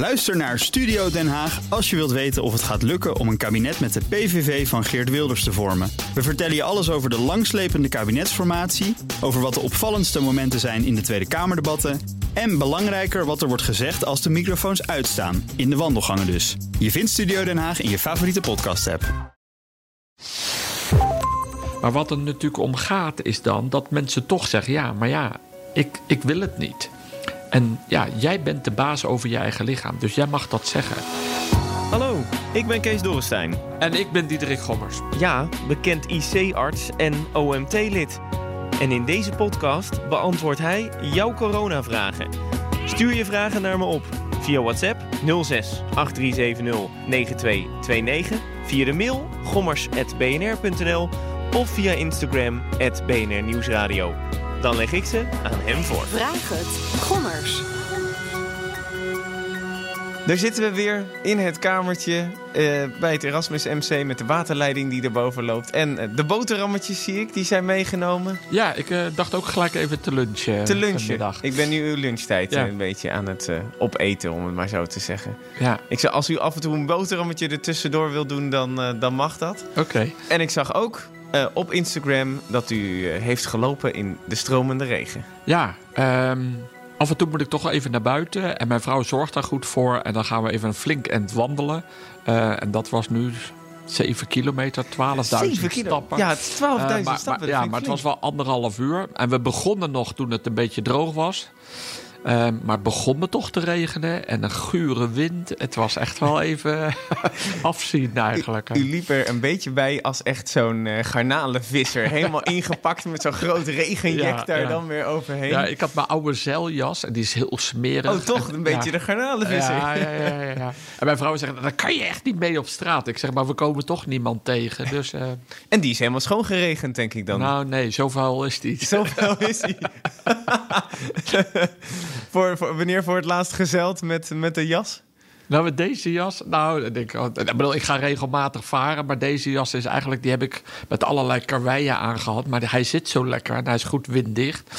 Luister naar Studio Den Haag als je wilt weten of het gaat lukken om een kabinet met de PVV van Geert Wilders te vormen. We vertellen je alles over de langslepende kabinetsformatie, over wat de opvallendste momenten zijn in de Tweede Kamerdebatten en belangrijker wat er wordt gezegd als de microfoons uitstaan, in de wandelgangen dus. Je vindt Studio Den Haag in je favoriete podcast-app. Maar wat er natuurlijk om gaat is dan dat mensen toch zeggen: ja, maar ja, ik, ik wil het niet. En ja, jij bent de baas over je eigen lichaam, dus jij mag dat zeggen. Hallo, ik ben Kees Dorrestein. En ik ben Diederik Gommers. Ja, bekend IC-arts en OMT-lid. En in deze podcast beantwoordt hij jouw coronavragen. Stuur je vragen naar me op via WhatsApp 06 8370 9229, via de mail gommers.bnr.nl of via Instagram BNR Nieuwsradio. Dan leg ik ze aan hem voor. Vraag het. Gommers. Daar zitten we weer in het kamertje eh, bij het Erasmus MC met de waterleiding die erboven loopt. En eh, de boterhammetjes zie ik, die zijn meegenomen. Ja, ik eh, dacht ook gelijk even te lunchen. Te lunchen. Ik ben nu uw lunchtijd Ja. een beetje aan het opeten, om het maar zo te zeggen. Ja, Ik zei, als u af en toe een boterhammetje er tussendoor wil doen, dan, eh, dan mag dat. oké. En ik zag ook eh, op Instagram dat u eh, heeft gelopen in de stromende regen. Ja, ehm, af en toe moet ik toch even naar buiten. En mijn vrouw zorgt daar goed voor. En dan gaan we even een flink end wandelen. Eh, en dat was nu 7 kilometer, 12.000 Zeven kilo. stappen. Ja, het is 12.000 Eh, maar, stappen. maar- ja, maar het was wel anderhalf uur. En we begonnen nog toen het een beetje droog was. Ehm, maar het begon me toch te regenen. En een gure wind. Het was echt wel even afzien eigenlijk. U liep er een beetje bij als echt zo'n eh garnalenvisser. Helemaal ingepakt met zo'n groot regenjek Ja, daar ja. dan weer overheen. Ja, ik had mijn oude zeiljas. En die is heel smerig. oh, toch een En- beetje ja. de garnalenvisser. Ja, ja, ja, ja, ja. En mijn vrouw zegt, daar kan je echt niet mee op straat. Ik zeg, maar we komen toch niemand tegen. Dus, eh, En die is helemaal schoongeregend, denk ik dan. nou nee, zoveel is die. Zoveel is hij. voor, voor, wanneer voor het laatst gezeild met, met de jas? Nou, met deze jas, nou, ik, oh, ik bedoel, ik ga regelmatig varen, maar deze jas is eigenlijk, die heb ik met allerlei karweien aangehad. Maar hij zit zo lekker en hij is goed winddicht.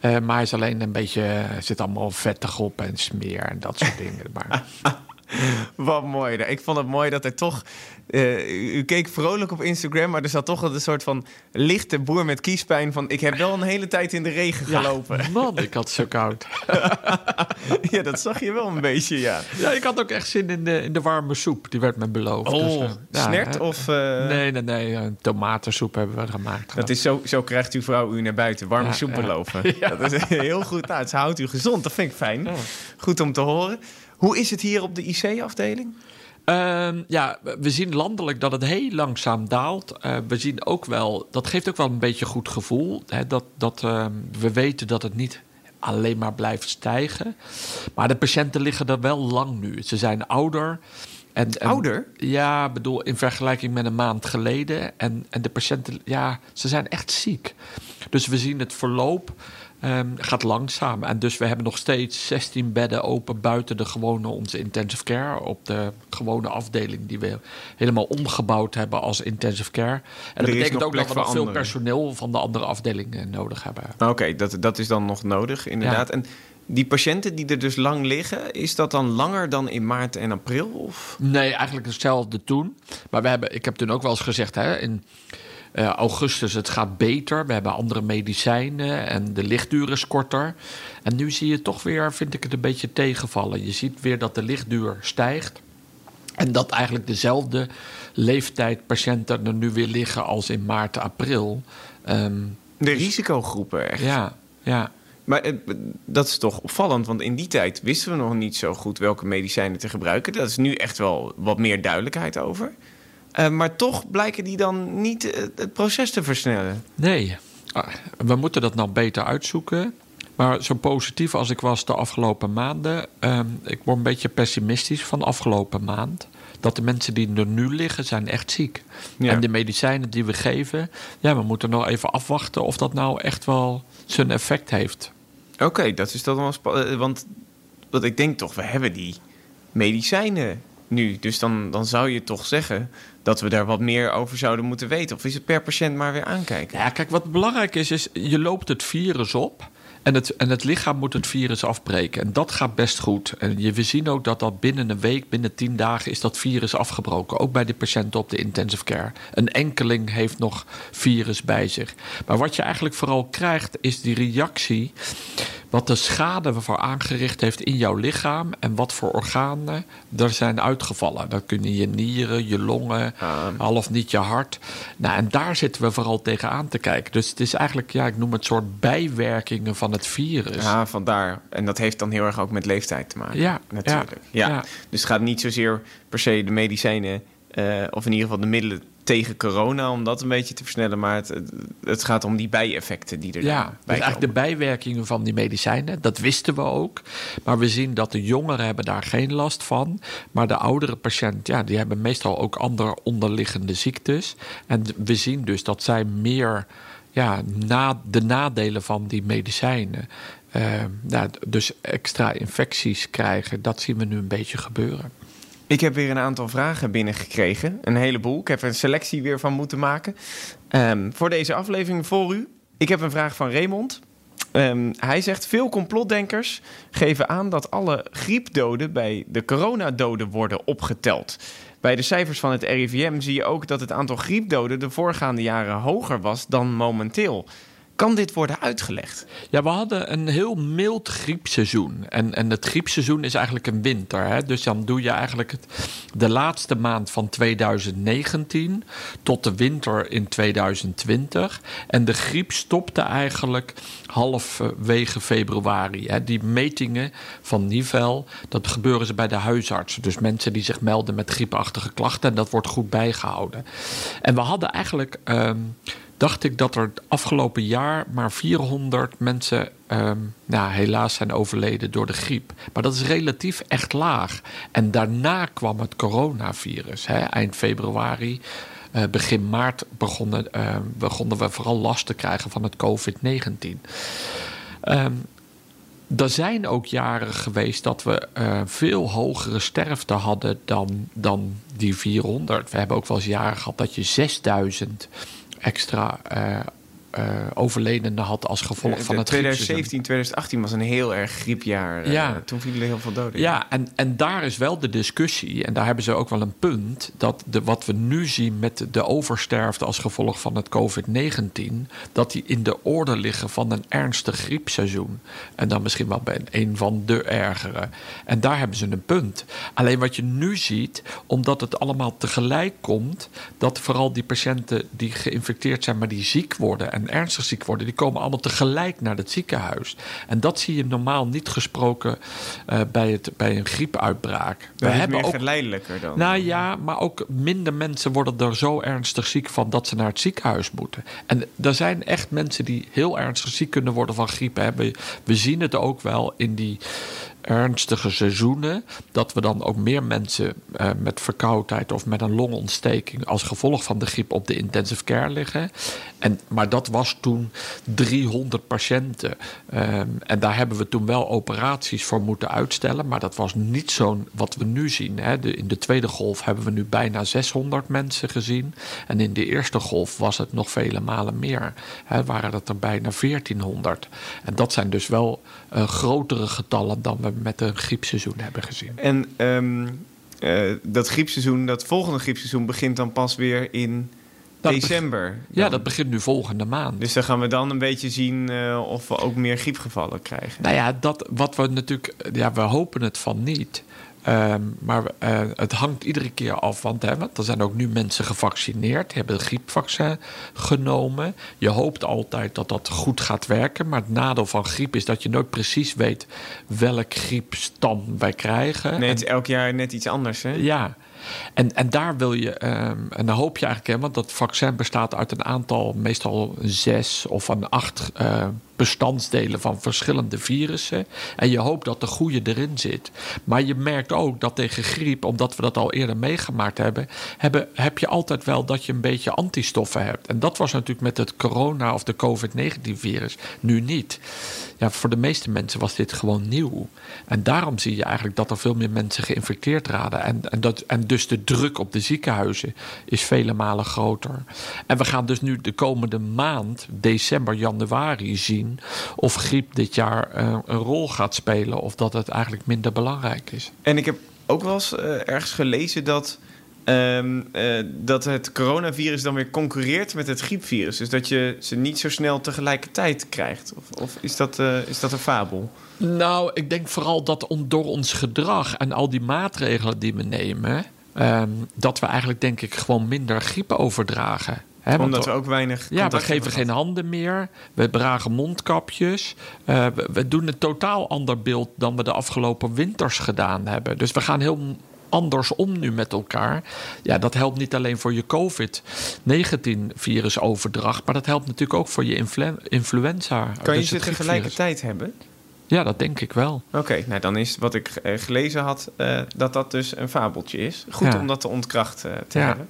Eh, maar hij is alleen een beetje, er zit allemaal vettig op en smeer en dat soort dingen. Maar Wat mooi. Ik vond het mooi dat er toch... eh, u, keek vrolijk op Instagram, maar er zat toch een soort van lichte boer met kiespijn van... ik heb wel een hele tijd in de regen gelopen. man, ik had zo koud. Ja, dat zag je wel een beetje, ja. Ja, ik had ook echt zin in de, in de warme soep, die werd me beloofd. Oh, Dus, eh, ja, snert of... eh, Nee, nee, nee, een tomatensoep hebben we gemaakt. Dat is zo, zo krijgt uw vrouw u naar buiten. Warme Ja, soep ja. beloven. Dat is heel goed. Nou, het houdt u gezond. Dat vind ik fijn. Goed om te horen. Hoe is het hier op de IC-afdeling? Ehm, ja, we zien landelijk dat het heel langzaam daalt. Eh, we zien ook wel, dat geeft ook wel een beetje goed gevoel. Hè, dat, dat, ehm, we weten dat het niet alleen maar blijft stijgen. Maar de patiënten liggen er wel lang nu. Ze zijn ouder. En, en- Ouder? Ja, ik bedoel, in vergelijking met een maand geleden. En, en de patiënten, ja, ze zijn echt ziek. Dus we zien het verloop ehm, gaat langzaam. En dus we hebben nog steeds 16 bedden open buiten de gewone onze intensive care. Op de gewone afdeling die we helemaal omgebouwd hebben als intensive care. En dat betekent ook dat we nog veel personeel van de andere afdelingen nodig hebben. Oké, dat, dat is dan nog nodig, inderdaad. En die patiënten die er dus lang liggen, is dat dan langer dan in maart en april? Of? Nee, eigenlijk hetzelfde toen. Maar we hebben, ik heb toen ook wel eens gezegd, hè, in eh, augustus het gaat beter. We hebben andere medicijnen en de lichtduur is korter. En nu zie je toch weer, vind ik het een beetje tegenvallen. Je ziet weer dat de lichtduur stijgt. En dat eigenlijk dezelfde leeftijd patiënten er nu weer liggen als in maart, april. Ehm, De risicogroepen, echt. ja, ja. Maar eh, dat is toch opvallend, want in die tijd wisten we nog niet zo goed welke medicijnen te gebruiken. Dat is nu echt wel wat meer duidelijkheid over. Eh, maar toch blijken die dan niet eh, het proces te versnellen. Nee, Ah, we moeten dat nou beter uitzoeken. Maar zo positief als ik was de afgelopen maanden, ehm, ik word een beetje pessimistisch van de afgelopen maand. Dat de mensen die er nu liggen, zijn echt ziek. Ja. En de medicijnen die we geven, ja, we moeten nog even afwachten of dat nou echt wel zijn effect heeft. Oké, dat is dan wel spannend. Want wat ik denk toch, we hebben die medicijnen nu. Dus dan, dan zou je toch zeggen dat we daar wat meer over zouden moeten weten. Of is het per patiënt maar weer aankijken? Ja, kijk, wat belangrijk is, is je loopt het virus op. En het, en het lichaam moet het virus afbreken. En dat gaat best goed. En je, we zien ook dat dat binnen een week, binnen tien dagen, is dat virus afgebroken. Ook bij de patiënten op de intensive care. Een enkeling heeft nog virus bij zich. Maar wat je eigenlijk vooral krijgt, is die reactie. Wat de schade voor aangericht heeft in jouw lichaam. En wat voor organen er zijn uitgevallen. Dat kunnen je nieren, je longen, al of niet je hart. Nou, en daar zitten we vooral tegenaan te kijken. Dus het is eigenlijk, ja, ik noem het soort bijwerkingen van het virus. Ja, vandaar. En dat heeft dan heel erg ook met leeftijd te maken. Ja, natuurlijk. Ja. ja. Dus het gaat niet zozeer per se de medicijnen, eh, of in ieder geval de middelen tegen corona, om dat een beetje te versnellen. Maar het, het gaat om die bijeffecten die er ja, bij dus eigenlijk de bijwerkingen van die medicijnen. Dat wisten we ook. Maar we zien dat de jongeren hebben daar geen last van. Maar de oudere patiënten, ja, die hebben meestal ook andere onderliggende ziektes. En we zien dus dat zij meer ja, na, de nadelen van die medicijnen. Uh, nou, dus extra infecties krijgen, dat zien we nu een beetje gebeuren. Ik heb weer een aantal vragen binnengekregen. Een heleboel. Ik heb een selectie weer van moeten maken. Um, voor deze aflevering voor u. Ik heb een vraag van Raymond. Um, hij zegt: Veel complotdenkers geven aan dat alle griepdoden bij de coronadoden worden opgeteld. Bij de cijfers van het RIVM zie je ook dat het aantal griepdoden de voorgaande jaren hoger was dan momenteel. Kan dit worden uitgelegd? Ja, we hadden een heel mild griepseizoen. En, en het griepseizoen is eigenlijk een winter. Hè? Dus dan doe je eigenlijk het, de laatste maand van 2019 tot de winter in 2020. En de griep stopte eigenlijk halverwege februari. Hè? Die metingen van Nivel, dat gebeuren ze bij de huisartsen. Dus mensen die zich melden met griepachtige klachten. En dat wordt goed bijgehouden. En we hadden eigenlijk. Um, dacht ik dat er het afgelopen jaar maar 400 mensen um, nou, helaas zijn overleden door de griep. Maar dat is relatief echt laag. En daarna kwam het coronavirus. Hè, eind februari, uh, begin maart begonnen, uh, begonnen we vooral last te krijgen van het COVID-19. Um, er zijn ook jaren geweest dat we uh, veel hogere sterfte hadden dan, dan die 400. We hebben ook wel eens jaren gehad dat je 6000 extra uh, uh, overledenen had als gevolg van het 2017, 2018 was een heel erg griepjaar. Uh, ja. Toen vielen er heel veel doden. Ja, en, en daar is wel de discussie, en daar hebben ze ook wel een punt, dat de, wat we nu zien met de oversterfte als gevolg van het COVID-19, dat die in de orde liggen van een ernstig griepseizoen. En dan misschien wel bij een van de ergere. En daar hebben ze een punt. Alleen wat je nu ziet, omdat het allemaal tegelijk komt, dat vooral die patiënten die geïnfecteerd zijn, maar die ziek worden en ernstig ziek worden, die komen allemaal tegelijk naar het ziekenhuis. En dat zie je normaal niet gesproken uh, bij, het, bij een griepuitbraak. Dat We hebben meer ook, geleidelijker dan. Nou ja, maar ook minder mensen worden er zo ernstig ziek van dat ze naar het ziekenhuis moeten. En er zijn echt mensen die heel ernstig ziek kunnen worden van griep. Hebben. We zien het ook wel in die ernstige seizoenen, dat we dan ook meer mensen uh, met verkoudheid of met een longontsteking als gevolg van de griep op de intensive care liggen. En, maar dat was toen 300 patiënten. Um, en daar hebben we toen wel operaties voor moeten uitstellen, maar dat was niet zo'n wat we nu zien. Hè. In de tweede golf hebben we nu bijna 600 mensen gezien. En in de eerste golf was het nog vele malen meer. Hè, waren dat er bijna 1400. En dat zijn dus wel uh, grotere getallen dan we met een griepseizoen hebben gezien. En um, uh, dat griepseizoen, dat volgende griepseizoen begint dan pas weer in dat december. Ja, dat begint nu volgende maand. Dus dan gaan we dan een beetje zien uh, of we ook meer griepgevallen krijgen. Nou ja, dat, wat we natuurlijk, ja, we hopen het van niet. Um, maar uh, het hangt iedere keer af, want, hè, want er zijn ook nu mensen gevaccineerd, hebben het griepvaccin genomen. Je hoopt altijd dat dat goed gaat werken, maar het nadeel van griep is dat je nooit precies weet welk griepstam wij krijgen. Nee, het is elk jaar net iets anders, hè? Ja. En, en daar wil je, um, en dan hoop je eigenlijk, hè, want dat vaccin bestaat uit een aantal, meestal zes of een acht uh, bestandsdelen van verschillende virussen. En je hoopt dat de goede erin zit. Maar je merkt ook dat tegen griep, omdat we dat al eerder meegemaakt hebben, hebben heb je altijd wel dat je een beetje antistoffen hebt. En dat was natuurlijk met het corona of de COVID-19-virus nu niet. Ja, voor de meeste mensen was dit gewoon nieuw. En daarom zie je eigenlijk dat er veel meer mensen geïnfecteerd raden. En, en, dat, en dus de druk op de ziekenhuizen is vele malen groter. En we gaan dus nu de komende maand, december, januari, zien of griep dit jaar uh, een rol gaat spelen of dat het eigenlijk minder belangrijk is. En ik heb ook wel eens uh, ergens gelezen dat Um, uh, dat het coronavirus dan weer concurreert met het griepvirus. Dus dat je ze niet zo snel tegelijkertijd krijgt. Of, of is, dat, uh, is dat een fabel? Nou, ik denk vooral dat on, door ons gedrag en al die maatregelen die we nemen. Um, dat we eigenlijk, denk ik, gewoon minder griep overdragen. He, Omdat we ook weinig. Ja, we geven geen handen meer. We dragen mondkapjes. Uh, we, we, doen een totaal ander beeld dan we de afgelopen winters gedaan hebben. Dus we gaan heel anders om nu met elkaar. Ja, dat helpt niet alleen voor je COVID-19-virusoverdracht, maar dat helpt natuurlijk ook voor je influ influenza. Kan je dus ze tegelijkertijd hebben? Ja, dat denk ik wel. Oké, nou dan is wat ik uh, gelezen had, uh, dat dat dus een fabeltje is. Goed ja. om dat te ontkracht uh, te ja. hebben.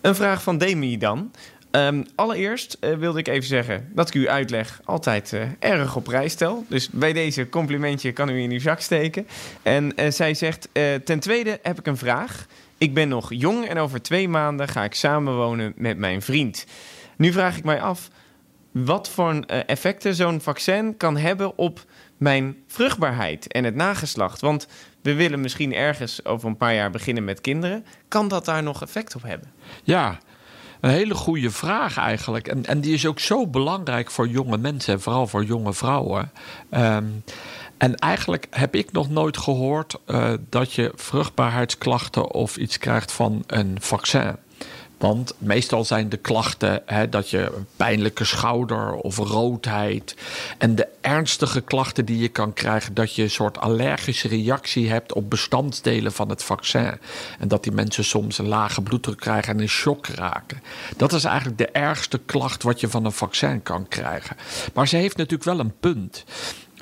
Een vraag van Demi dan. Um, allereerst uh, wilde ik even zeggen dat ik uw uitleg altijd uh, erg op prijs stel. Dus bij deze complimentje kan u in uw zak steken. En uh, zij zegt: Ten tweede heb ik een vraag. Ik ben nog jong en over twee maanden ga ik samenwonen met mijn vriend. Nu vraag ik mij af wat voor effecten zo'n vaccin kan hebben op mijn vruchtbaarheid en het nageslacht. Want we willen misschien ergens over een paar jaar beginnen met kinderen. Kan dat daar nog effect op hebben? Ja, een hele goede vraag eigenlijk. En, en die is ook zo belangrijk voor jonge mensen en vooral voor jonge vrouwen. Um, en eigenlijk heb ik nog nooit gehoord uh, dat je vruchtbaarheidsklachten of iets krijgt van een vaccin. Want meestal zijn de klachten hè, dat je een pijnlijke schouder of roodheid. En de ernstige klachten die je kan krijgen, dat je een soort allergische reactie hebt op bestanddelen van het vaccin. En dat die mensen soms een lage bloeddruk krijgen en in shock raken. Dat is eigenlijk de ergste klacht wat je van een vaccin kan krijgen. Maar ze heeft natuurlijk wel een punt.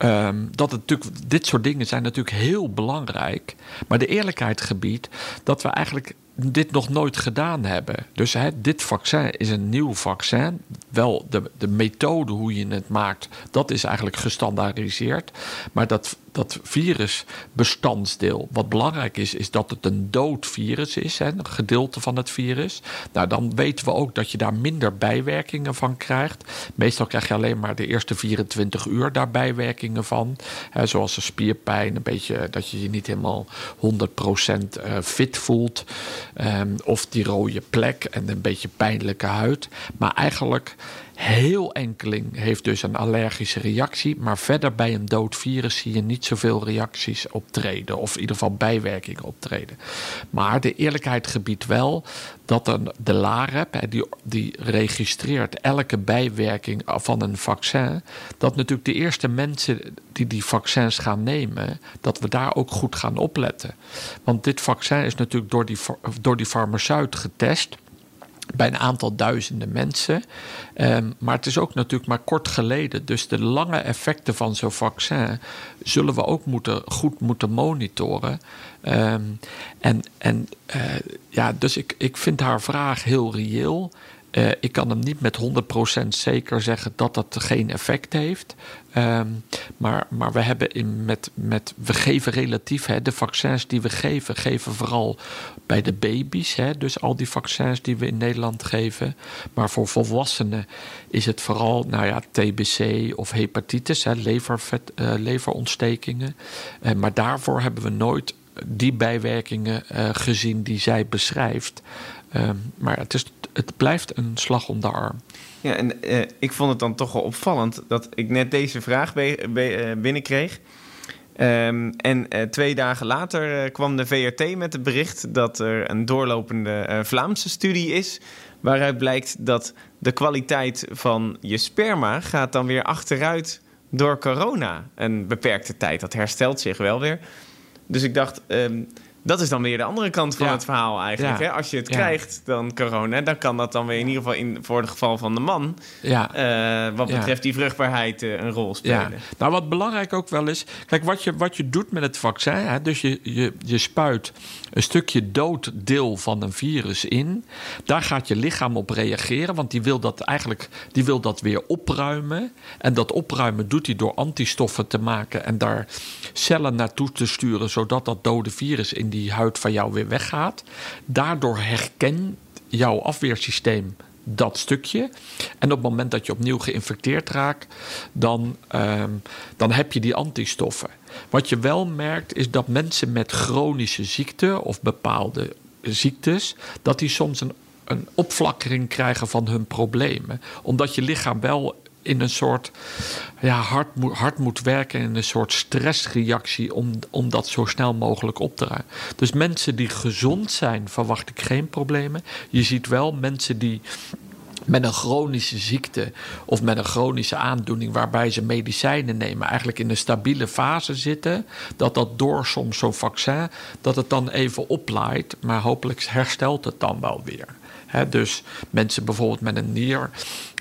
Um, dat het natuurlijk, dit soort dingen zijn natuurlijk heel belangrijk. Maar de eerlijkheid gebiedt dat we eigenlijk dit nog nooit gedaan hebben. Dus hè, dit vaccin is een nieuw vaccin. Wel, de, de methode hoe je het maakt, dat is eigenlijk gestandaardiseerd. Maar dat, dat virusbestandsdeel, wat belangrijk is, is dat het een dood virus is, hè, een gedeelte van het virus. Nou, dan weten we ook dat je daar minder bijwerkingen van krijgt. Meestal krijg je alleen maar de eerste 24 uur daar bijwerkingen van. Hè, zoals een spierpijn, een beetje dat je je niet helemaal 100% fit voelt. Um, of die rode plek en een beetje pijnlijke huid. Maar eigenlijk heel enkeling heeft dus een allergische reactie. Maar verder bij een dood virus zie je niet zoveel reacties optreden. Of in ieder geval bijwerkingen optreden. Maar de eerlijkheid gebiedt wel dat een, de LAREP, die, die registreert elke bijwerking van een vaccin. Dat natuurlijk de eerste mensen die die vaccins gaan nemen, dat we daar ook goed gaan opletten. Want dit vaccin is natuurlijk door die, door die farmaceut getest bij een aantal duizenden mensen. Um, maar het is ook natuurlijk maar kort geleden. Dus de lange effecten van zo'n vaccin zullen we ook moeten, goed moeten monitoren. Um, en en uh, ja, dus ik, ik vind haar vraag heel reëel. Uh, ik kan hem niet met 100% zeker zeggen dat dat geen effect heeft. Um, maar, maar we hebben met, met. We geven relatief. Hè, de vaccins die we geven, geven vooral bij de baby's. Hè, dus al die vaccins die we in Nederland geven. Maar voor volwassenen is het vooral nou ja, TBC of hepatitis, hè, uh, leverontstekingen. Uh, maar daarvoor hebben we nooit die bijwerkingen gezien die zij beschrijft. Um, maar het, is, het blijft een slag om de arm. Ja, en uh, ik vond het dan toch wel opvallend dat ik net deze vraag be, be, uh, binnenkreeg. Um, en uh, twee dagen later kwam de VRT met het bericht dat er een doorlopende Vlaamse studie is. Waaruit blijkt dat de kwaliteit van je sperma gaat dan weer achteruit door corona. Een beperkte tijd. Dat herstelt zich wel weer. Dus ik dacht, um, dat is dan weer de andere kant van ja. het verhaal eigenlijk. Ja. Hè? Als je het ja. krijgt, dan corona, dan kan dat dan weer in ieder geval in, voor het geval van de man, uh, wat betreft die vruchtbaarheid, uh, een rol spelen. Nou, wat belangrijk ook wel is, kijk, wat je, wat je doet met het vaccin, hè, dus je, je, je spuit een stukje dood deel van een virus in, daar gaat je lichaam op reageren, want die wil dat eigenlijk, die wil dat weer opruimen. En dat opruimen doet hij door antistoffen te maken en daar cellen naartoe te sturen, zodat dat dode virus in die die huid van jou weer weggaat. Daardoor herkent jouw afweersysteem dat stukje. En op het moment dat je opnieuw geïnfecteerd raakt, dan, ehm, dan heb je die antistoffen. Wat je wel merkt is dat mensen met chronische ziekte of bepaalde ziektes, dat die soms een, een opflakkering krijgen van hun problemen. Omdat je lichaam wel in een soort ja, hard, hard moet werken in een soort stressreactie om, om dat zo snel mogelijk op te ruimen. Dus mensen die gezond zijn, verwacht ik geen problemen. Je ziet wel mensen die met een chronische ziekte of met een chronische aandoening waarbij ze medicijnen nemen, eigenlijk in een stabiele fase zitten, dat dat door soms zo'n vaccin, dat het dan even oplaait, maar hopelijk herstelt het dan wel weer. Dus mensen bijvoorbeeld met een nier,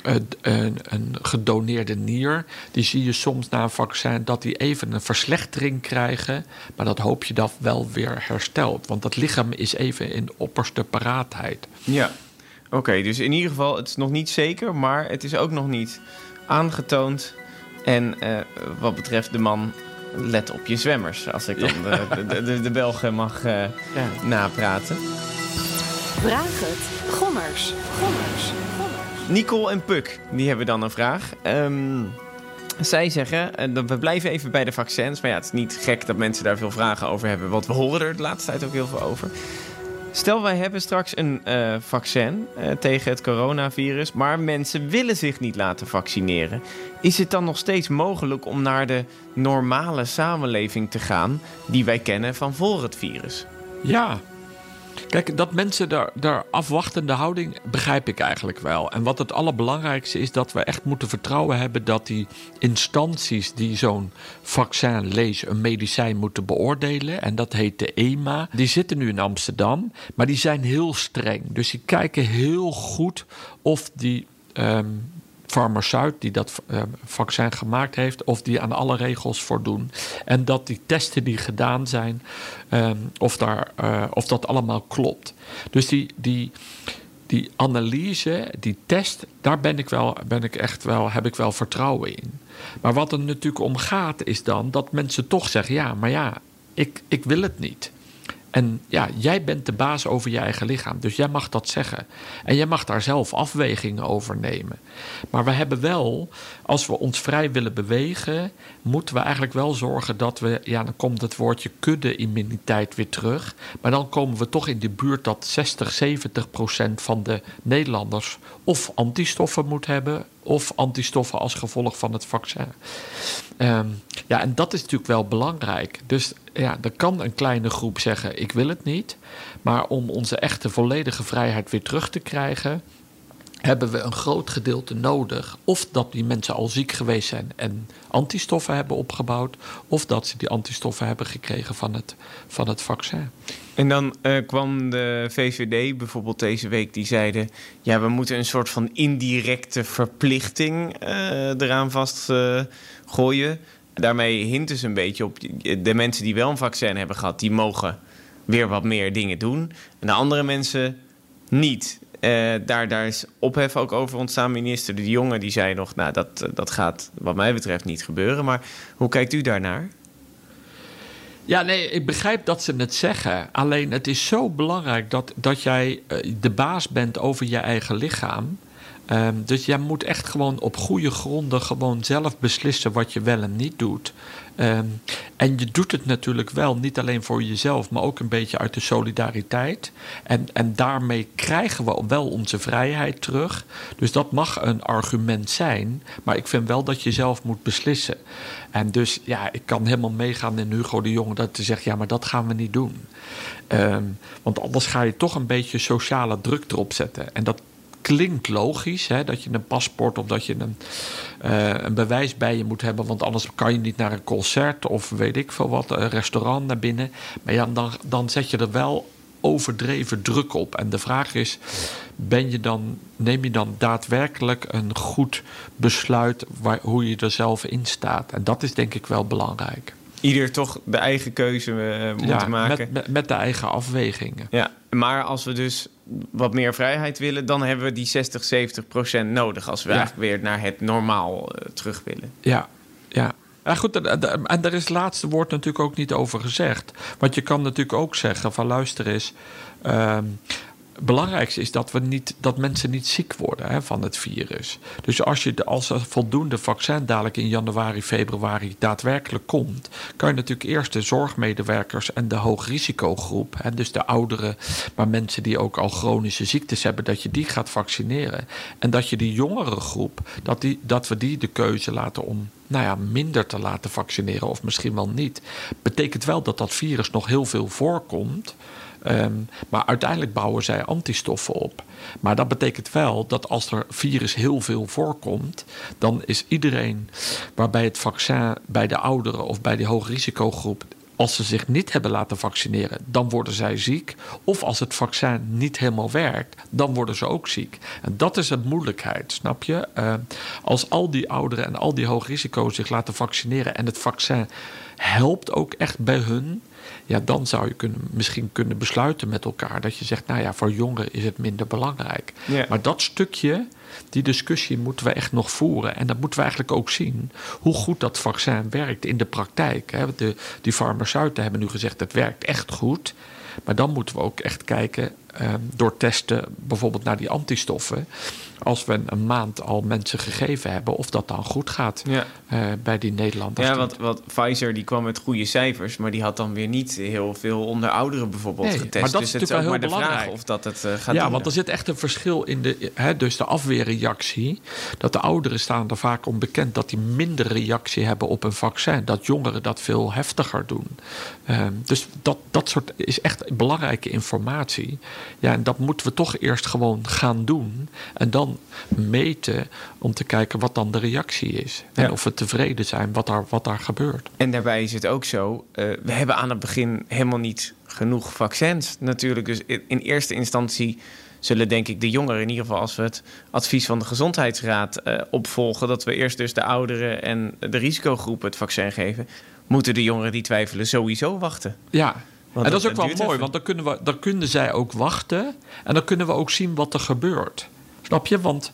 een, een, een, gedoneerde nier, die zie je soms na een vaccin dat die even een verslechtering krijgen, maar dat hoop je dat wel weer herstelt, want dat lichaam is even in opperste paraatheid. Ja. Oké, dus in ieder geval, het is nog niet zeker, maar het is ook nog niet aangetoond. En uh, wat betreft de man, let op je zwemmers. Als ik dan de, de, de, de, Belgen mag uh, ja. napraten. Vraag het. Gommers. Gommers. Nicole en Puk, die hebben dan een vraag. Um, zij zeggen, we blijven even bij de vaccins. Maar ja, het is niet gek dat mensen daar veel vragen over hebben. Want we horen er de laatste tijd ook heel veel over. Stel, wij hebben straks een uh, vaccin uh, tegen het coronavirus, maar mensen willen zich niet laten vaccineren. Is het dan nog steeds mogelijk om naar de normale samenleving te gaan die wij kennen van voor het virus? Ja, Kijk, dat mensen daar, daar afwachtende houding begrijp ik eigenlijk wel. En wat het allerbelangrijkste is dat we echt moeten vertrouwen hebben dat die instanties die zo'n vaccin lezen, een medicijn moeten beoordelen. En dat heet de EMA. Die zitten nu in Amsterdam, maar die zijn heel streng. Dus die kijken heel goed of die um, farmaceut die dat uh, vaccin gemaakt heeft, of die aan alle regels voldoen. En dat die testen die gedaan zijn, um, of, daar, uh, of dat allemaal klopt. Dus die, die, die analyse, die test, daar ben ik, wel, ben ik echt wel, heb ik wel vertrouwen in. Maar wat er natuurlijk om gaat, is dan dat mensen toch zeggen: ja, maar ja, ik, ik wil het niet. En ja, jij bent de baas over je eigen lichaam, dus jij mag dat zeggen. En jij mag daar zelf afwegingen over nemen. Maar we hebben wel, als we ons vrij willen bewegen, moeten we eigenlijk wel zorgen dat we, ja, dan komt het woordje kudde-immuniteit weer terug. Maar dan komen we toch in de buurt dat 60, 70 procent van de Nederlanders of antistoffen moet hebben, of antistoffen als gevolg van het vaccin. Um, ja, en dat is natuurlijk wel belangrijk. Dus ja, er kan een kleine groep zeggen: ik wil het niet. Maar om onze echte volledige vrijheid weer terug te krijgen, hebben we een groot gedeelte nodig. Of dat die mensen al ziek geweest zijn en antistoffen hebben opgebouwd, of dat ze die antistoffen hebben gekregen van het, van het vaccin. En dan uh, kwam de VVD bijvoorbeeld deze week, die zeiden: ja, we moeten een soort van indirecte verplichting uh, eraan vast uh, gooien. Daarmee hinten ze een beetje op de mensen die wel een vaccin hebben gehad, die mogen weer wat meer dingen doen. En de andere mensen niet. Uh, daar, daar is ophef ook over ontstaan. Minister De Jonge die zei nog, nou dat, dat gaat wat mij betreft niet gebeuren. Maar hoe kijkt u daarnaar? Ja, nee, ik begrijp dat ze het zeggen. Alleen het is zo belangrijk dat, dat jij eh, de baas bent over je eigen lichaam. Um, dus jij moet echt gewoon op goede gronden gewoon zelf beslissen wat je wel en niet doet. Um, en je doet het natuurlijk wel niet alleen voor jezelf, maar ook een beetje uit de solidariteit. En, en daarmee krijgen we wel onze vrijheid terug. Dus dat mag een argument zijn, maar ik vind wel dat je zelf moet beslissen. En dus ja, ik kan helemaal meegaan in Hugo de Jong dat te zeggen, ja, maar dat gaan we niet doen. Um, want anders ga je toch een beetje sociale druk erop zetten. En dat, klinkt logisch hè, dat je een paspoort of dat je een, uh, een bewijs bij je moet hebben. Want anders kan je niet naar een concert of weet ik veel wat, een restaurant naar binnen. Maar ja, dan, dan zet je er wel overdreven druk op. En de vraag is: ben je dan, neem je dan daadwerkelijk een goed besluit waar, hoe je er zelf in staat? En dat is denk ik wel belangrijk. Ieder toch de eigen keuze uh, moeten maken. Met, met, de eigen afwegingen. Ja, maar als we dus wat meer vrijheid willen, dan hebben we die 60, 70 procent nodig als we eigenlijk weer naar het normaal uh, terug willen. Ja, ja. Ja, goed, en, daar is het laatste woord natuurlijk ook niet over gezegd. Want je kan natuurlijk ook zeggen van luister eens... ehm, belangrijkste is dat, we niet, dat mensen niet ziek worden hè, van het virus. Dus als, je, als er voldoende vaccin dadelijk in januari, februari daadwerkelijk komt... kan je natuurlijk eerst de zorgmedewerkers en de hoogrisicogroep... Hè, dus de ouderen, maar mensen die ook al chronische ziektes hebben... dat je die gaat vaccineren. En dat je die jongere groep, dat, die, dat we die de keuze laten om nou ja, minder te laten vaccineren... of misschien wel niet. Betekent wel dat dat virus nog heel veel voorkomt... Ehm, maar uiteindelijk bouwen zij antistoffen op. Maar dat betekent wel dat als er virus heel veel voorkomt, dan is iedereen waarbij het vaccin bij de ouderen of bij de hoogrisicogroep. Als ze zich niet hebben laten vaccineren, dan worden zij ziek. Of als het vaccin niet helemaal werkt, dan worden ze ook ziek. En dat is een moeilijkheid, snap je? Ehm, als al die ouderen en al die hoogrisico's zich laten vaccineren en het vaccin helpt ook echt bij hun, ja, dan zou je kunnen, misschien kunnen besluiten met elkaar dat je zegt, nou ja, voor jongeren is het minder belangrijk. Ja. Maar dat stukje, die discussie moeten we echt nog voeren. En dat moeten we eigenlijk ook zien hoe goed dat vaccin werkt in de praktijk. hè. De, die farmaceuten hebben nu gezegd, het werkt echt goed. Maar dan moeten we ook echt kijken door testen, bijvoorbeeld naar die antistoffen. Als we een maand al mensen gegeven hebben, of dat dan goed gaat Ja. eh, bij die Nederlanders. Ja, want, want Pfizer die kwam met goede cijfers, maar die had dan weer niet heel veel onder ouderen bijvoorbeeld Nee, getest. maar dat dus is het is ook natuurlijk maar wel de heel vraag belangrijk. of dat het eh, gaat ja, doen. want er zit echt een verschil in de, hè, dus de afweerreactie. Dat de ouderen staan er vaak om bekend dat die minder reactie hebben op een vaccin. Dat jongeren dat veel heftiger doen. Ehm, dus dat, dat soort is echt belangrijke informatie. Ja, en dat moeten we toch eerst gewoon gaan doen. En dan meten om te kijken wat dan de reactie is. En Ja. of we tevreden zijn wat daar, wat daar gebeurt. En daarbij is het ook zo, eh, we hebben aan het begin helemaal niet genoeg vaccins natuurlijk. Dus in, in eerste instantie zullen denk ik de jongeren, in ieder geval als we het advies van de Gezondheidsraad eh, opvolgen, dat we eerst dus de ouderen en de risicogroepen het vaccin geven, moeten de jongeren die twijfelen sowieso wachten. Ja, Want en dat is ook wel mooi, want dan kunnen, we, dan kunnen zij ook wachten. En dan kunnen we ook zien wat er gebeurt. Snap je? Want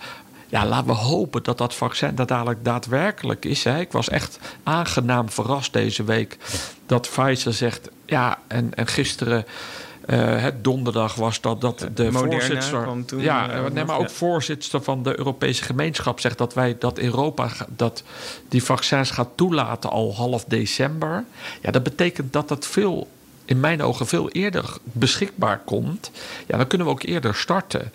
ja, laten we hopen dat dat vaccin dat dadelijk daadwerkelijk is. Hè. Ik was echt aangenaam verrast deze week dat Pfizer zegt... ja, en, en gisteren... eh, het donderdag was dat, dat de Moderna voorzitter. toen, ja, eh, nee, maar ja. ook voorzitter van de Europese gemeenschap zegt dat wij dat Europa dat die vaccins gaat toelaten al half december. Ja, dat betekent dat het veel, in mijn ogen, veel eerder beschikbaar komt. Ja, dan kunnen we ook eerder starten.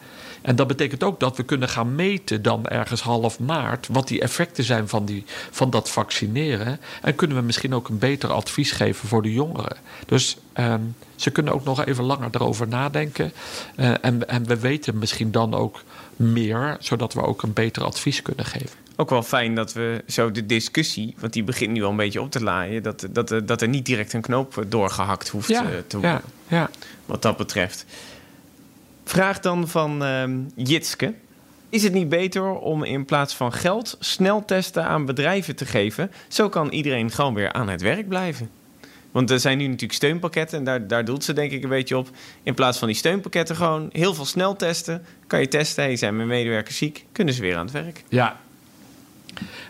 En dat betekent ook dat we kunnen gaan meten dan ergens half maart wat die effecten zijn van, die, van dat vaccineren. En kunnen we misschien ook een beter advies geven voor de jongeren. Dus ehm, ze kunnen ook nog even langer erover nadenken. Eh, en, en we weten misschien dan ook meer, zodat we ook een beter advies kunnen geven. Ook wel fijn dat we zo de discussie, want die begint nu al een beetje op te laaien, dat, dat, dat er niet direct een knoop doorgehakt hoeft eh, te worden. ja, ja. wat dat betreft. Vraag dan van ehm, Jitske. Is het niet beter om in plaats van geld sneltesten aan bedrijven te geven? Zo kan iedereen gewoon weer aan het werk blijven. Want er zijn nu natuurlijk steunpakketten en daar, daar doelt ze denk ik een beetje op. In plaats van die steunpakketten gewoon heel veel sneltesten. Kan je testen, hey, zijn mijn medewerkers ziek? Kunnen ze weer aan het werk. Ja.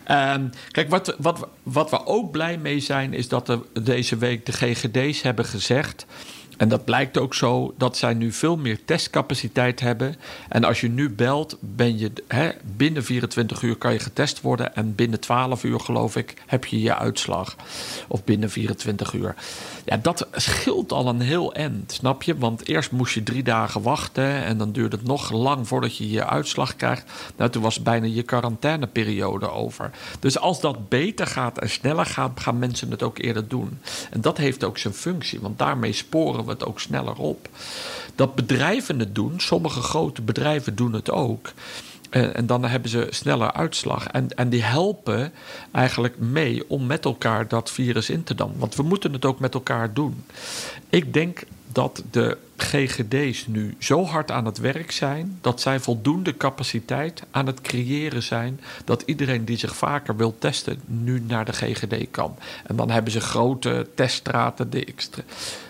Ehm, kijk, wat, wat, wat we ook blij mee zijn, is dat er deze week de GGD's hebben gezegd. En dat blijkt ook zo dat zij nu veel meer testcapaciteit hebben. En als je nu belt, ben je hè, binnen 24 uur kan je getest worden. En binnen 12 uur, geloof ik, heb je je uitslag. Of binnen 24 uur. Ja, dat scheelt al een heel eind, snap je? Want eerst moest je drie dagen wachten. En dan duurde het nog lang voordat je je uitslag krijgt. Nou, toen was bijna je quarantaineperiode over. Dus als dat beter gaat en sneller gaat, gaan mensen het ook eerder doen. En dat heeft ook zijn functie, want daarmee sporen we het ook sneller op. Dat bedrijven het doen, sommige grote bedrijven doen het ook. En, en dan hebben ze sneller uitslag. En, en die helpen eigenlijk mee om met elkaar dat virus in te dammen. Want we moeten het ook met elkaar doen. Ik denk dat de GGD's nu zo hard aan het werk zijn dat zij voldoende capaciteit aan het creëren zijn dat iedereen die zich vaker wil testen nu naar de GGD kan. En dan hebben ze grote teststraten, de,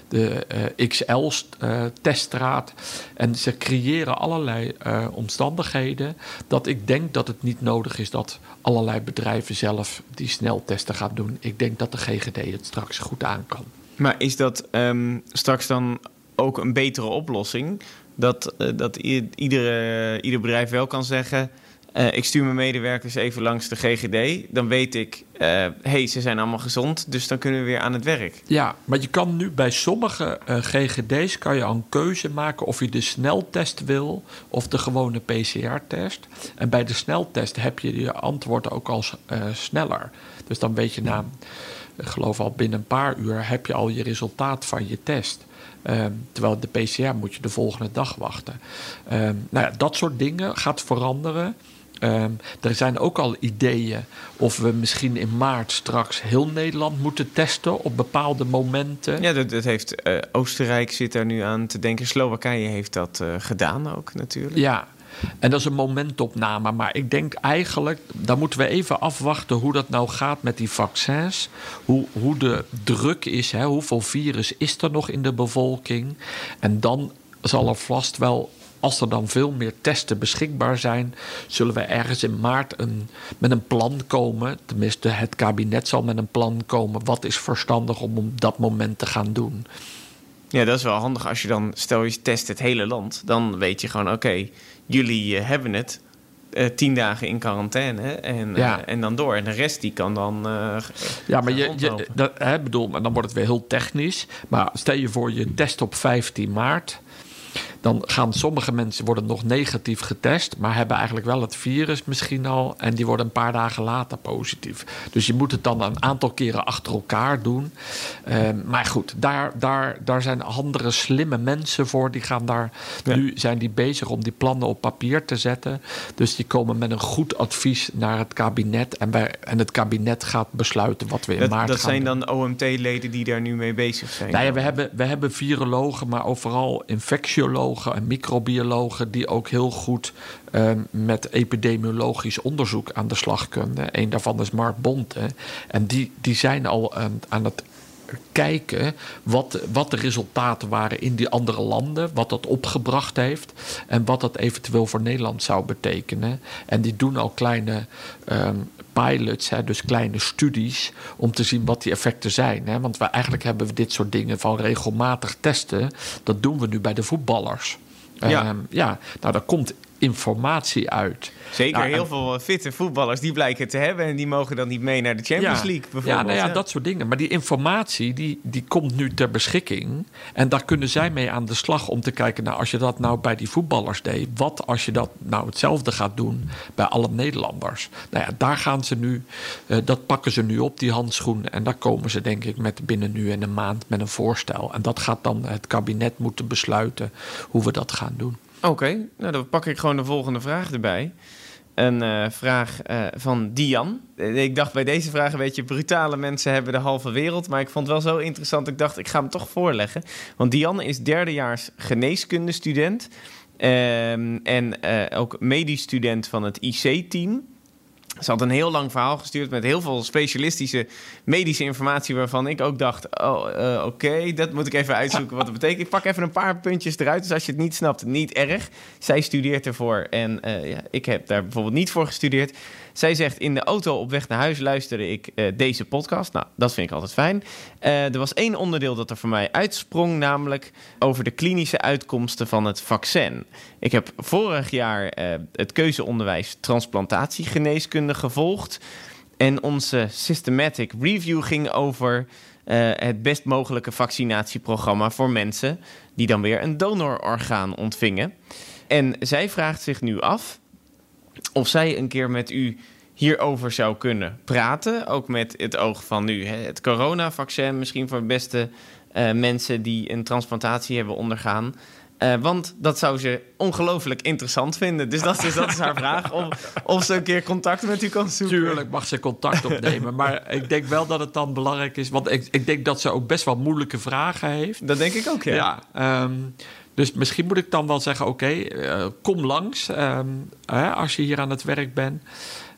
de uh, XL-teststraat. en ze creëren allerlei uh, omstandigheden dat ik denk dat het niet nodig is dat allerlei bedrijven zelf die sneltesten gaan doen. Ik denk dat de GGD het straks goed aan kan. Maar is dat um, straks dan ook een betere oplossing? Dat, dat iedere, ieder bedrijf wel kan zeggen... Uh, ik stuur mijn medewerkers even langs de GGD. Dan weet ik, hé, uh, hey, ze zijn allemaal gezond, dus dan kunnen we weer aan het werk. Ja, maar je kan nu bij sommige uh, GGD's kan je een keuze maken of je de sneltest wil of de gewone PCR-test. En bij de sneltest heb je je antwoord ook al sneller. Dus dan weet je na, ik geloof al binnen een paar uur, heb je al je resultaat van je test. Um, terwijl de PCR moet je de volgende dag wachten. Um, nou ja, dat soort dingen gaat veranderen. Um, er zijn ook al ideeën of we misschien in maart straks heel Nederland moeten testen op bepaalde momenten. Ja, dat, dat heeft uh, Oostenrijk zit daar nu aan te denken. Slowakije heeft dat uh, gedaan ook natuurlijk. Ja, en dat is een momentopname. Maar ik denk eigenlijk, daar moeten we even afwachten hoe dat nou gaat met die vaccins. Hoe, hoe de druk is, hè, hoeveel virus is er nog in de bevolking. En dan zal er vast wel als er dan veel meer testen beschikbaar zijn, zullen we ergens in maart een, met een plan komen. Tenminste, het kabinet zal met een plan komen. Wat is verstandig om op dat moment te gaan doen? Ja, dat is wel handig als je dan, stel je test het hele land, dan weet je gewoon, oké, okay, jullie uh, hebben het. Uh, tien dagen in quarantaine en, ja. uh, en dan door. En de rest die kan dan. ja, maar je, je dat, hè, bedoel, dan wordt het weer heel technisch. Maar stel je voor, je test op 15 maart dan gaan sommige mensen worden nog negatief getest, maar hebben eigenlijk wel het virus misschien al en die worden een paar dagen later positief. Dus je moet het dan een aantal keren achter elkaar doen. Um, maar goed, daar, daar, daar zijn andere slimme mensen voor. Die gaan daar, ja. nu zijn die bezig om die plannen op papier te zetten. Dus die komen met een goed advies naar het kabinet en, bij, en het kabinet gaat besluiten wat we in dat, maart dat gaan zijn doen. dan OMT-leden die daar nu mee bezig zijn? Nou ja, we hebben, we hebben virologen, maar overal infectiologen en microbiologen die ook heel goed uh, met epidemiologisch onderzoek aan de slag kunnen. Een daarvan is Mark Bonte. En die, die zijn al aan, aan het kijken wat, wat de resultaten waren in die andere landen, wat dat opgebracht heeft en wat dat eventueel voor Nederland zou betekenen. En die doen al kleine um, pilots, hè, dus kleine studies, om te zien wat die effecten zijn. Hè. Want we, eigenlijk hebben we dit soort dingen van regelmatig testen, dat doen we nu bij de voetballers. Ja. Um, ja, nou, daar komt informatie uit. Zeker, Nou, heel en- veel fitte voetballers die blijken te hebben... en die mogen dan niet mee naar de Champions League bijvoorbeeld. Ja, nou ja, dat soort dingen. Maar die informatie die, die komt nu ter beschikking. En daar kunnen zij mee aan de slag om te kijken... nou, als je dat nou bij die voetballers deed... wat als je dat nou hetzelfde gaat doen bij alle Nederlanders? Nou ja, daar gaan ze nu... eh, dat pakken ze nu op, die handschoen. En daar komen ze denk ik met binnen nu en een maand met een voorstel. En dat gaat dan het kabinet moeten besluiten... hoe we dat gaan doen. Oké, nou dan pak ik gewoon de volgende vraag erbij. Een eh, vraag eh, van Dian. Eh, Ik dacht bij deze vraag een beetje brutale mensen hebben de halve wereld. Maar ik vond het wel zo interessant. Ik dacht, ik ga hem toch voorleggen. Want Dian is derdejaars geneeskundestudent. ehm, en ook medisch student van het IC-team. Ze had een heel lang verhaal gestuurd met heel veel specialistische medische informatie. Waarvan ik ook dacht: Oh, eh, oké, dat moet ik even uitzoeken wat het betekent. Ik pak even een paar puntjes eruit. Dus als je het niet snapt, niet erg. Zij studeert ervoor en eh, ja, ik heb daar bijvoorbeeld niet voor gestudeerd. Zij zegt: In de auto op weg naar huis luisterde ik eh, deze podcast. Nou, dat vind ik altijd fijn. Er was één onderdeel dat er voor mij uitsprong, namelijk over de klinische uitkomsten van het vaccin. Ik heb vorig jaar het keuzeonderwijs transplantatiegeneeskunde gevolgd. En onze systematic review ging over eh, het best mogelijke vaccinatieprogramma voor mensen die dan weer een donororgaan ontvingen. En zij vraagt zich nu af of zij een keer met u hierover zou kunnen praten. Ook met het oog van nu. Het coronavaccin misschien voor de beste eh, mensen die een transplantatie hebben ondergaan. Eh, want dat zou ze ongelooflijk interessant vinden. Dus dat is, dat is haar vraag. Of, of ze een keer contact met u kan zoeken. Tuurlijk mag ze contact opnemen. maar ik denk wel dat het dan belangrijk is. Want ik, ik denk dat ze ook best wel moeilijke vragen heeft. Dat denk ik ook, ja. Ja, ehm, dus misschien moet ik dan wel zeggen: oké, eh, kom langs ehm, hè, als je hier aan het werk bent.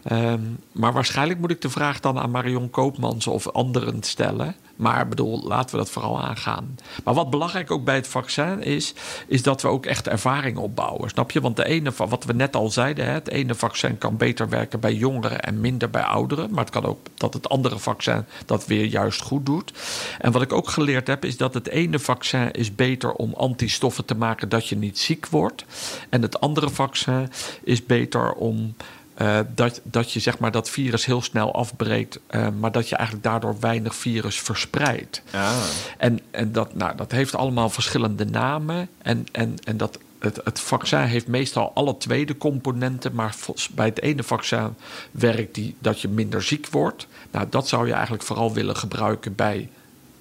Ehm, maar waarschijnlijk moet ik de vraag dan aan Marion Koopmans of anderen stellen. Maar bedoel, laten we dat vooral aangaan. Maar wat belangrijk ook bij het vaccin is, is dat we ook echt ervaring opbouwen. Snap je? Want de ene, wat we net al zeiden, het ene vaccin kan beter werken bij jongeren en minder bij ouderen. Maar het kan ook dat het andere vaccin dat weer juist goed doet. En wat ik ook geleerd heb, is dat het ene vaccin is beter om antistoffen te maken dat je niet ziek wordt. En het andere vaccin is beter om uh, dat, dat je zeg maar, dat virus heel snel afbreekt, uh, maar dat je eigenlijk daardoor weinig virus verspreidt. Ah. En, en dat, nou, dat heeft allemaal verschillende namen. En, en, en dat, het, het vaccin heeft meestal alle tweede componenten, maar bij het ene vaccin werkt die dat je minder ziek wordt. Nou, dat zou je eigenlijk vooral willen gebruiken bij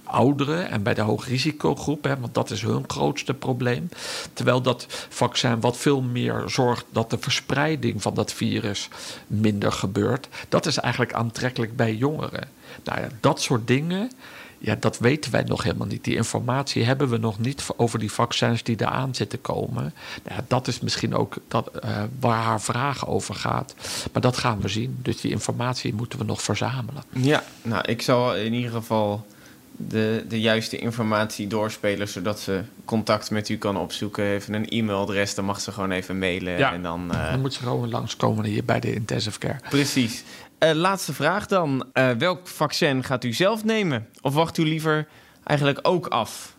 ouderen en bij de hoogrisicogroep, hè, want dat is hun grootste probleem. Terwijl dat vaccin wat veel meer zorgt dat de verspreiding van dat virus minder gebeurt, dat is eigenlijk aantrekkelijk bij jongeren. Nou ja, dat soort dingen. Ja, dat weten wij nog helemaal niet. Die informatie hebben we nog niet over die vaccins die eraan zitten komen. Nou ja, dat is misschien ook dat, uh, waar haar vraag over gaat. Maar dat gaan we zien. Dus die informatie moeten we nog verzamelen. Ja, nou, ik zal in ieder geval de, de juiste informatie doorspelen, zodat ze contact met u kan opzoeken. Even een e-mailadres, dan mag ze gewoon even mailen. Ja, en dan, uh... dan moet ze gewoon langskomen hier bij de intensive care. Precies. Uh, laatste vraag dan. Uh, welk vaccin gaat u zelf nemen? Of wacht u liever eigenlijk ook af?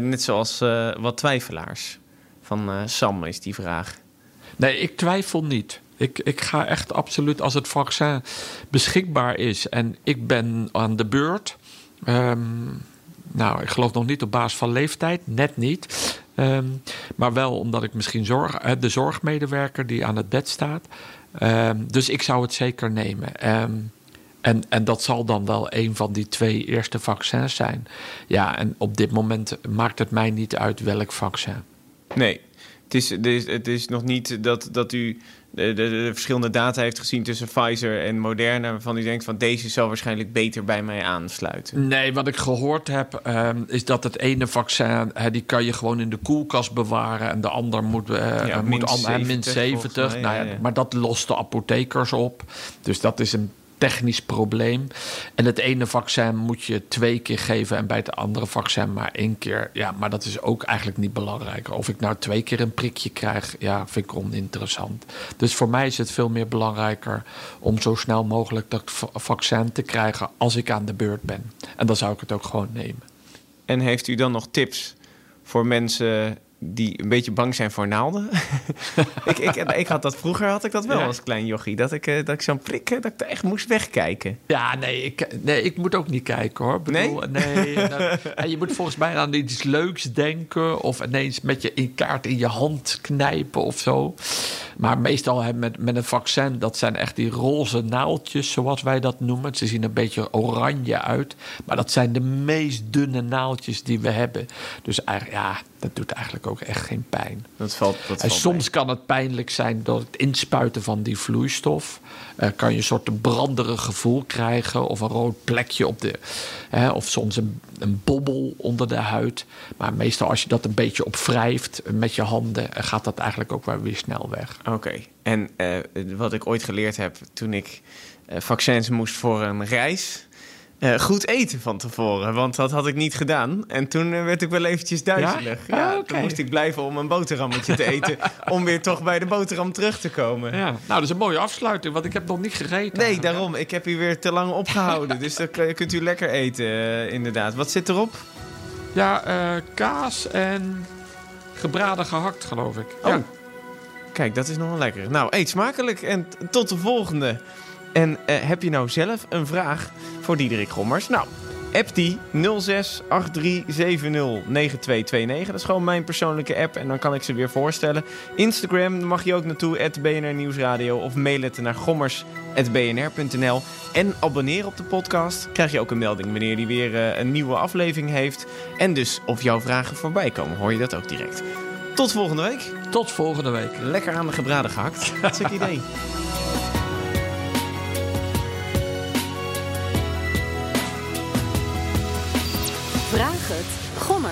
net zoals wat twijfelaars. Van Sam is die vraag. Nee, ik twijfel niet. Ik, ik ga echt absoluut als het vaccin beschikbaar is en ik ben aan de beurt Um, nou, ik geloof nog niet op basis van leeftijd, net niet. Um, maar wel omdat ik misschien zorg, de zorgmedewerker die aan het bed staat. Um, dus ik zou het zeker nemen. en, en dat zal dan wel een van die twee eerste vaccins zijn. Ja, en op dit moment maakt het mij niet uit welk vaccin. Nee, het is, het is, het is nog niet dat, dat u de, de, de, verschillende data heeft gezien tussen Pfizer en Moderna, waarvan u denkt van deze zal waarschijnlijk beter bij mij aansluiten? Nee, wat ik gehoord heb um, is dat het ene vaccin, die kan je gewoon in de koelkast bewaren en de ander moet, uh, ja, moet min 70. min 70. Mij, nou ja. Maar dat lost de apothekers op. Dus dat is een technisch probleem. En het ene vaccin moet je twee keer geven en bij het andere vaccin maar één keer. Ja, maar dat is ook eigenlijk niet belangrijk. Of ik nou twee keer een prikje krijg, ja, vind ik oninteressant. Dus voor mij is het veel meer belangrijker om zo snel mogelijk dat vaccin te krijgen als ik aan de beurt ben. En dan zou ik het ook gewoon nemen. En heeft u dan nog tips voor mensen die een beetje bang zijn voor naalden. ik, ik, ik had dat vroeger had ik dat wel Ja. als klein jochie. Dat ik, eh, dat ik zo'n prik, eh, dat ik er echt moest wegkijken. Ja, nee ik, nee, ik moet ook niet kijken hoor. Bedoel, nee? nou, en je moet volgens mij aan iets leuks denken. Of ineens met je in kaart in je hand knijpen of zo. Maar meestal hè, met, met een vaccin, dat zijn echt die roze naaldjes, zoals wij dat noemen. Ze zien een beetje oranje uit. Maar dat zijn de meest dunne naaldjes die we hebben. Dus ja, dat doet eigenlijk ook echt geen pijn. Dat valt, dat En valt soms kan het pijnlijk zijn door het inspuiten van die vloeistof. Eh, kan je een soort branderig gevoel krijgen. Of een rood plekje op de. Hè, of soms een, een bobbel onder de huid. Maar meestal als je dat een beetje opwrijft met je handen. gaat dat eigenlijk ook wel weer snel weg. Oké. En eh, wat ik ooit geleerd heb toen ik eh, vaccins moest voor een reis... eh, goed eten van tevoren, want dat had ik niet gedaan. En toen eh, werd ik wel eventjes duizelig. Ja? Ja, Ah, oké. Toen moest ik blijven om een boterhammetje te eten... om weer toch bij de boterham terug te komen. Ja. Nou, dat is een mooie afsluiting, want ik heb nog niet gegeten. Nee, daarom. Ik heb u weer te lang opgehouden. dus dan kun- kunt u lekker eten, eh, inderdaad. Wat zit erop? Ja, kaas en gebraden gehakt, geloof ik. Oh. Ja. Kijk, dat is nog wel lekker. Nou, eet smakelijk en tot de volgende. En heb je nou zelf een vraag voor Diederik Gommers? Nou, app die 06 8370 9229. Dat is gewoon mijn persoonlijke app en dan kan ik ze weer voorstellen. Instagram mag je ook naartoe, at BNR Nieuwsradio. Of mail het naar gommers.bnr.nl. En abonneer op de podcast. Krijg je ook een melding wanneer die weer eh, een nieuwe aflevering heeft. En dus of jouw vragen voorbij komen, hoor je dat ook direct. Tot volgende week. Tot volgende week. Lekker aan de gebraden gehakt. Hartstikke idee.